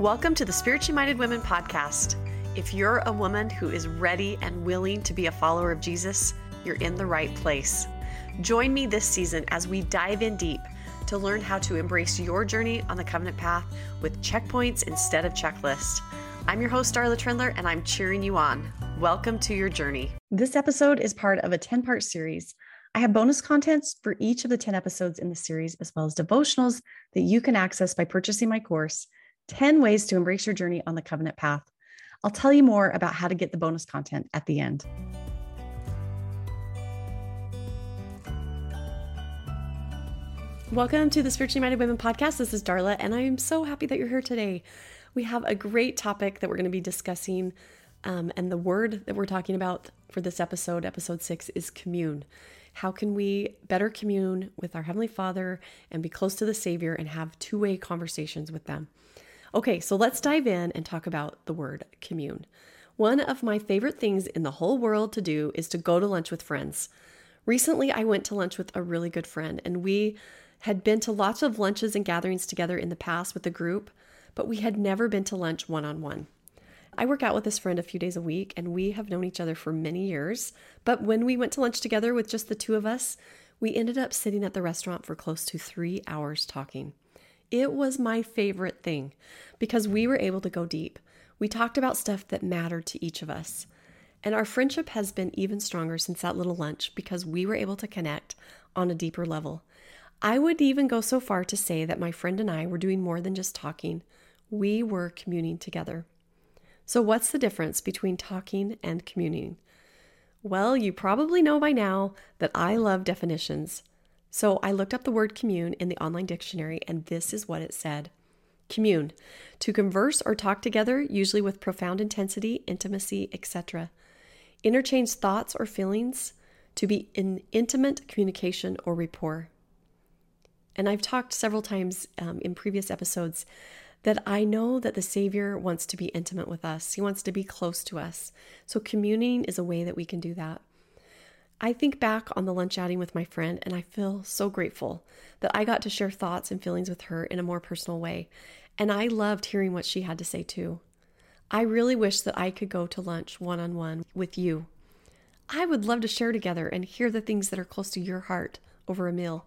Welcome to the Spiritually Minded Women podcast. If you're a woman who is ready and willing to be a follower of Jesus, you're in the right place. Join me this season as we dive in deep to learn how to embrace your journey on the covenant path with checkpoints instead of checklists. I'm your host, Darla Trindler, and I'm cheering you on. Welcome to your journey. This episode is part of a 10 part series. I have bonus contents for each of the 10 episodes in the series, as well as devotionals that you can access by purchasing my course 10 Ways to Embrace Your Journey on the Covenant Path. I'll tell you more about how to get the bonus content at the end. Welcome to the Spiritually Minded Women podcast. This is Darla, and I am so happy that you're here today. We have a great topic that we're going to be discussing, um, and the word that we're talking about for this episode, episode six, is commune. How can we better commune with our Heavenly Father and be close to the Savior and have two way conversations with them? Okay, so let's dive in and talk about the word commune. One of my favorite things in the whole world to do is to go to lunch with friends. Recently, I went to lunch with a really good friend, and we had been to lots of lunches and gatherings together in the past with the group, but we had never been to lunch one on one. I work out with this friend a few days a week, and we have known each other for many years. But when we went to lunch together with just the two of us, we ended up sitting at the restaurant for close to three hours talking. It was my favorite thing because we were able to go deep. We talked about stuff that mattered to each of us. And our friendship has been even stronger since that little lunch because we were able to connect on a deeper level. I would even go so far to say that my friend and I were doing more than just talking, we were communing together. So, what's the difference between talking and communing? Well, you probably know by now that I love definitions. So I looked up the word commune in the online dictionary, and this is what it said Commune, to converse or talk together, usually with profound intensity, intimacy, etc. Interchange thoughts or feelings, to be in intimate communication or rapport. And I've talked several times um, in previous episodes that I know that the Savior wants to be intimate with us. He wants to be close to us. So, communing is a way that we can do that. I think back on the lunch outing with my friend, and I feel so grateful that I got to share thoughts and feelings with her in a more personal way. And I loved hearing what she had to say too. I really wish that I could go to lunch one on one with you. I would love to share together and hear the things that are close to your heart over a meal.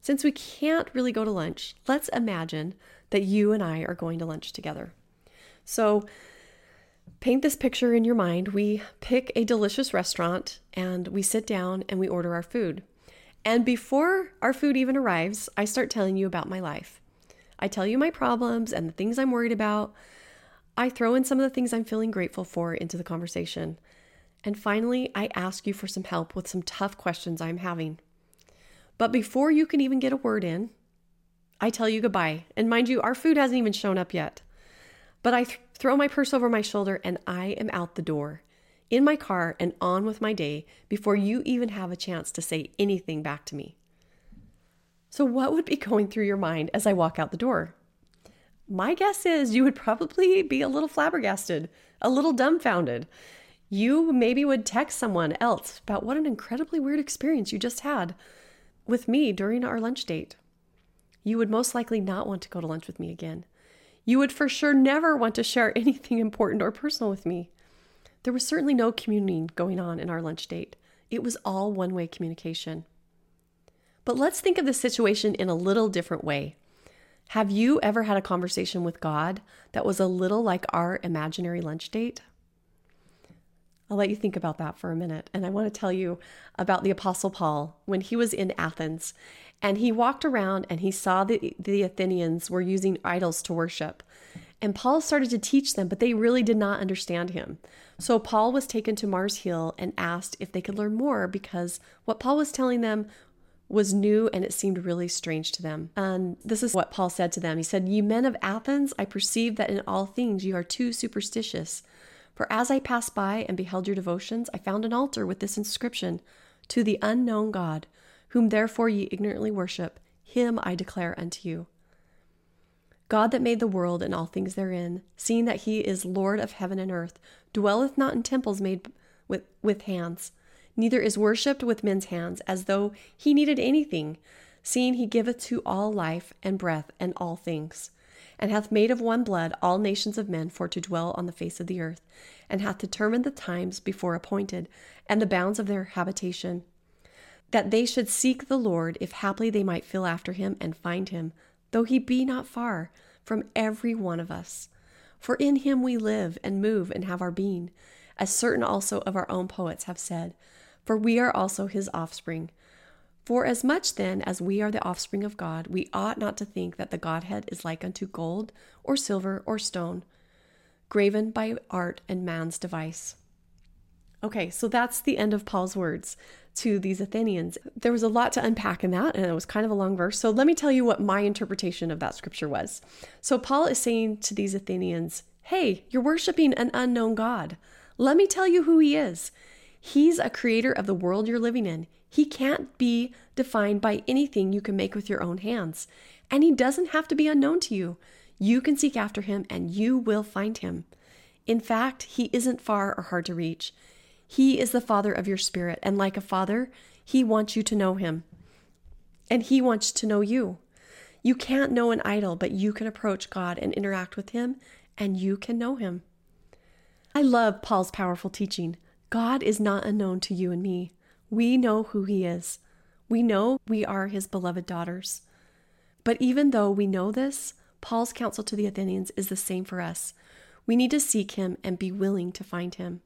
Since we can't really go to lunch, let's imagine that you and I are going to lunch together. So, paint this picture in your mind. We pick a delicious restaurant and we sit down and we order our food. And before our food even arrives, I start telling you about my life. I tell you my problems and the things I'm worried about. I throw in some of the things I'm feeling grateful for into the conversation. And finally, I ask you for some help with some tough questions I'm having. But before you can even get a word in, I tell you goodbye. And mind you, our food hasn't even shown up yet. But I th- throw my purse over my shoulder and I am out the door, in my car and on with my day before you even have a chance to say anything back to me. So, what would be going through your mind as I walk out the door? My guess is you would probably be a little flabbergasted, a little dumbfounded. You maybe would text someone else about what an incredibly weird experience you just had with me during our lunch date. You would most likely not want to go to lunch with me again. You would for sure never want to share anything important or personal with me. There was certainly no communing going on in our lunch date. It was all one way communication. But let's think of the situation in a little different way. Have you ever had a conversation with God that was a little like our imaginary lunch date? I'll let you think about that for a minute. And I want to tell you about the Apostle Paul when he was in Athens and he walked around and he saw that the Athenians were using idols to worship. And Paul started to teach them, but they really did not understand him. So Paul was taken to Mars Hill and asked if they could learn more because what Paul was telling them was new and it seemed really strange to them. And this is what Paul said to them. He said, "You men of Athens, I perceive that in all things you are too superstitious. For as I passed by and beheld your devotions, I found an altar with this inscription To the unknown God, whom therefore ye ignorantly worship, him I declare unto you. God that made the world and all things therein, seeing that he is Lord of heaven and earth, dwelleth not in temples made with, with hands, neither is worshipped with men's hands, as though he needed anything, seeing he giveth to all life and breath and all things. And hath made of one blood all nations of men for to dwell on the face of the earth, and hath determined the times before appointed, and the bounds of their habitation, that they should seek the Lord, if haply they might feel after him and find him, though he be not far from every one of us. For in him we live and move and have our being, as certain also of our own poets have said, for we are also his offspring. For as much then as we are the offspring of God, we ought not to think that the Godhead is like unto gold, or silver, or stone, graven by art and man's device. Okay, so that's the end of Paul's words to these Athenians. There was a lot to unpack in that, and it was kind of a long verse. So let me tell you what my interpretation of that scripture was. So Paul is saying to these Athenians, Hey, you're worshiping an unknown God. Let me tell you who he is. He's a creator of the world you're living in. He can't be defined by anything you can make with your own hands. And he doesn't have to be unknown to you. You can seek after him and you will find him. In fact, he isn't far or hard to reach. He is the father of your spirit, and like a father, he wants you to know him. And he wants to know you. You can't know an idol, but you can approach God and interact with him, and you can know him. I love Paul's powerful teaching. God is not unknown to you and me. We know who He is. We know we are His beloved daughters. But even though we know this, Paul's counsel to the Athenians is the same for us. We need to seek Him and be willing to find Him.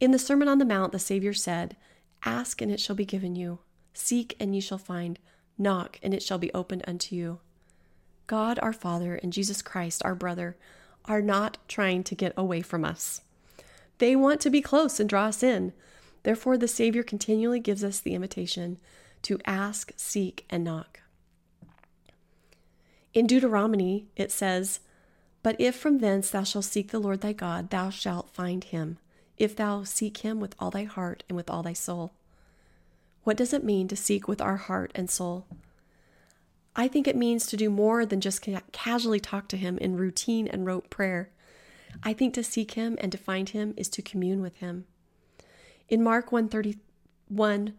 In the Sermon on the Mount, the Savior said, Ask and it shall be given you, seek and ye shall find, knock and it shall be opened unto you. God our Father and Jesus Christ our brother are not trying to get away from us. They want to be close and draw us in. Therefore, the Savior continually gives us the invitation to ask, seek, and knock. In Deuteronomy, it says, But if from thence thou shalt seek the Lord thy God, thou shalt find him, if thou seek him with all thy heart and with all thy soul. What does it mean to seek with our heart and soul? I think it means to do more than just ca- casually talk to him in routine and rote prayer. I think to seek him and to find him is to commune with him. In Mark 131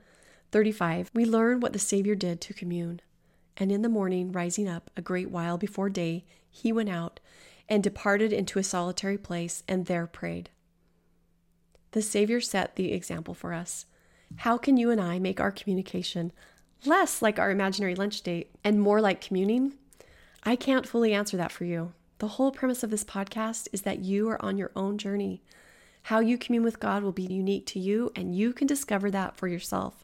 35, we learn what the Savior did to commune. And in the morning, rising up a great while before day, he went out and departed into a solitary place and there prayed. The Savior set the example for us. How can you and I make our communication less like our imaginary lunch date and more like communing? I can't fully answer that for you. The whole premise of this podcast is that you are on your own journey. How you commune with God will be unique to you, and you can discover that for yourself.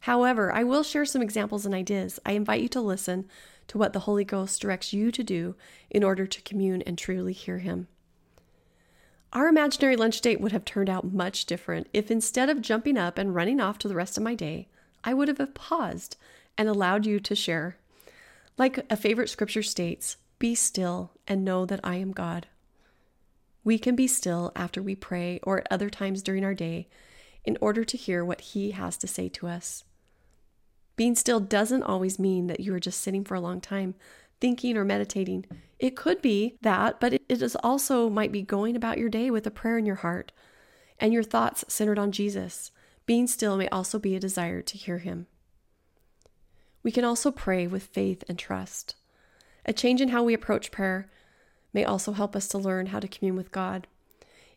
However, I will share some examples and ideas. I invite you to listen to what the Holy Ghost directs you to do in order to commune and truly hear Him. Our imaginary lunch date would have turned out much different if instead of jumping up and running off to the rest of my day, I would have paused and allowed you to share. Like a favorite scripture states, be still and know that I am God. We can be still after we pray or at other times during our day in order to hear what He has to say to us. Being still doesn't always mean that you are just sitting for a long time thinking or meditating. It could be that, but it is also might be going about your day with a prayer in your heart and your thoughts centered on Jesus. Being still may also be a desire to hear Him. We can also pray with faith and trust. A change in how we approach prayer may also help us to learn how to commune with God.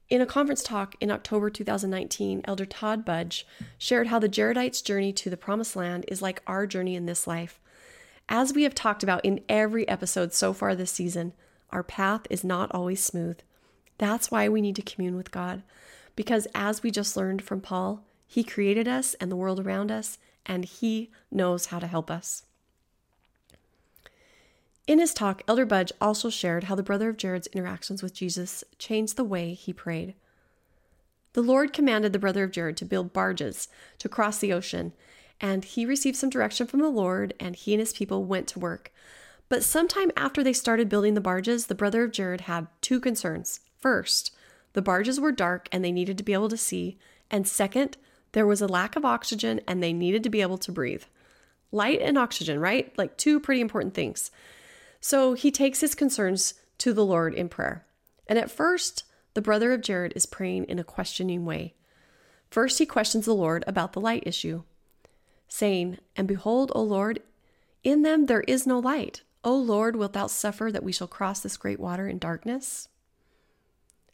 In a conference talk in October 2019, Elder Todd Budge shared how the Jaredites' journey to the Promised Land is like our journey in this life. As we have talked about in every episode so far this season, our path is not always smooth. That's why we need to commune with God, because as we just learned from Paul, He created us and the world around us, and He knows how to help us. In his talk, Elder Budge also shared how the brother of Jared's interactions with Jesus changed the way he prayed. The Lord commanded the brother of Jared to build barges to cross the ocean, and he received some direction from the Lord, and he and his people went to work. But sometime after they started building the barges, the brother of Jared had two concerns. First, the barges were dark and they needed to be able to see, and second, there was a lack of oxygen and they needed to be able to breathe. Light and oxygen, right? Like two pretty important things. So he takes his concerns to the Lord in prayer. And at first, the brother of Jared is praying in a questioning way. First, he questions the Lord about the light issue, saying, And behold, O Lord, in them there is no light. O Lord, wilt thou suffer that we shall cross this great water in darkness?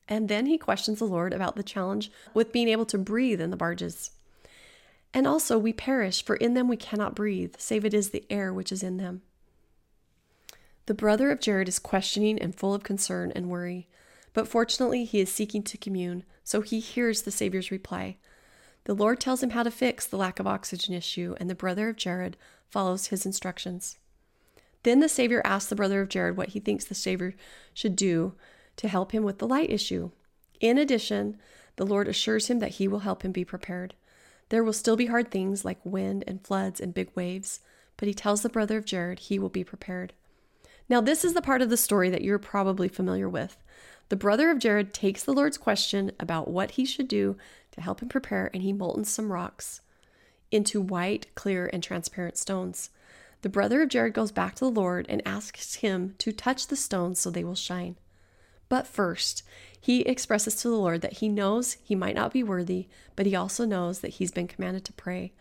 And then he questions the Lord about the challenge with being able to breathe in the barges. And also, we perish, for in them we cannot breathe, save it is the air which is in them. The brother of Jared is questioning and full of concern and worry, but fortunately he is seeking to commune, so he hears the Savior's reply. The Lord tells him how to fix the lack of oxygen issue, and the brother of Jared follows his instructions. Then the Savior asks the brother of Jared what he thinks the Savior should do to help him with the light issue. In addition, the Lord assures him that he will help him be prepared. There will still be hard things like wind and floods and big waves, but he tells the brother of Jared he will be prepared. Now, this is the part of the story that you're probably familiar with. The brother of Jared takes the Lord's question about what he should do to help him prepare, and he moltens some rocks into white, clear, and transparent stones. The brother of Jared goes back to the Lord and asks him to touch the stones so they will shine. But first, he expresses to the Lord that he knows he might not be worthy, but he also knows that he's been commanded to pray.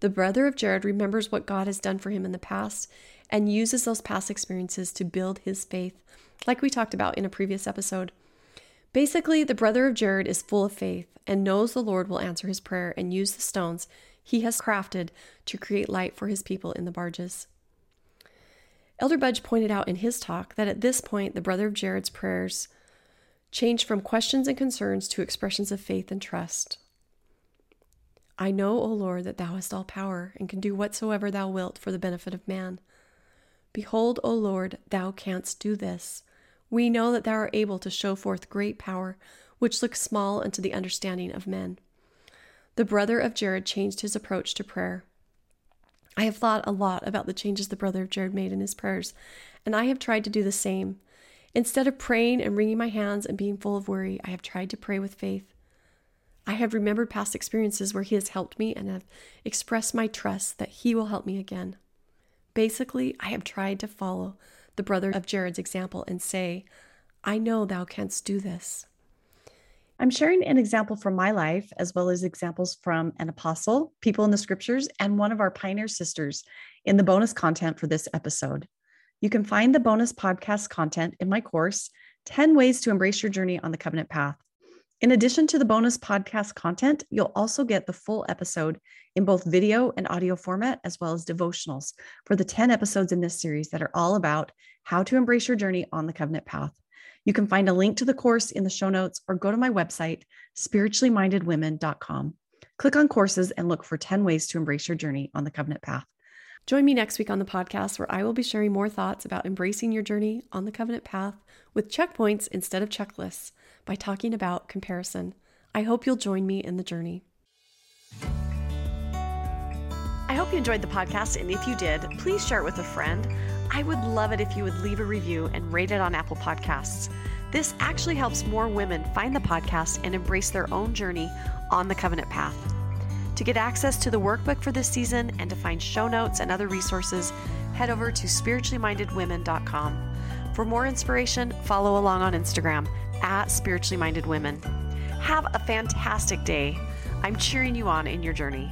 The brother of Jared remembers what God has done for him in the past and uses those past experiences to build his faith, like we talked about in a previous episode. Basically, the brother of Jared is full of faith and knows the Lord will answer his prayer and use the stones he has crafted to create light for his people in the barges. Elder Budge pointed out in his talk that at this point, the brother of Jared's prayers changed from questions and concerns to expressions of faith and trust. I know, O Lord, that thou hast all power and can do whatsoever thou wilt for the benefit of man. Behold, O Lord, thou canst do this. We know that thou art able to show forth great power, which looks small unto the understanding of men. The brother of Jared changed his approach to prayer. I have thought a lot about the changes the brother of Jared made in his prayers, and I have tried to do the same. Instead of praying and wringing my hands and being full of worry, I have tried to pray with faith. I have remembered past experiences where he has helped me and have expressed my trust that he will help me again. Basically, I have tried to follow the brother of Jared's example and say, I know thou canst do this. I'm sharing an example from my life, as well as examples from an apostle, people in the scriptures, and one of our pioneer sisters in the bonus content for this episode. You can find the bonus podcast content in my course, 10 Ways to Embrace Your Journey on the Covenant Path. In addition to the bonus podcast content, you'll also get the full episode in both video and audio format, as well as devotionals for the 10 episodes in this series that are all about how to embrace your journey on the covenant path. You can find a link to the course in the show notes or go to my website, spirituallymindedwomen.com. Click on courses and look for 10 ways to embrace your journey on the covenant path. Join me next week on the podcast where I will be sharing more thoughts about embracing your journey on the covenant path with checkpoints instead of checklists by talking about comparison. I hope you'll join me in the journey. I hope you enjoyed the podcast, and if you did, please share it with a friend. I would love it if you would leave a review and rate it on Apple Podcasts. This actually helps more women find the podcast and embrace their own journey on the covenant path. To get access to the workbook for this season and to find show notes and other resources, head over to spirituallymindedwomen.com. For more inspiration, follow along on Instagram at spirituallymindedwomen. Have a fantastic day. I'm cheering you on in your journey.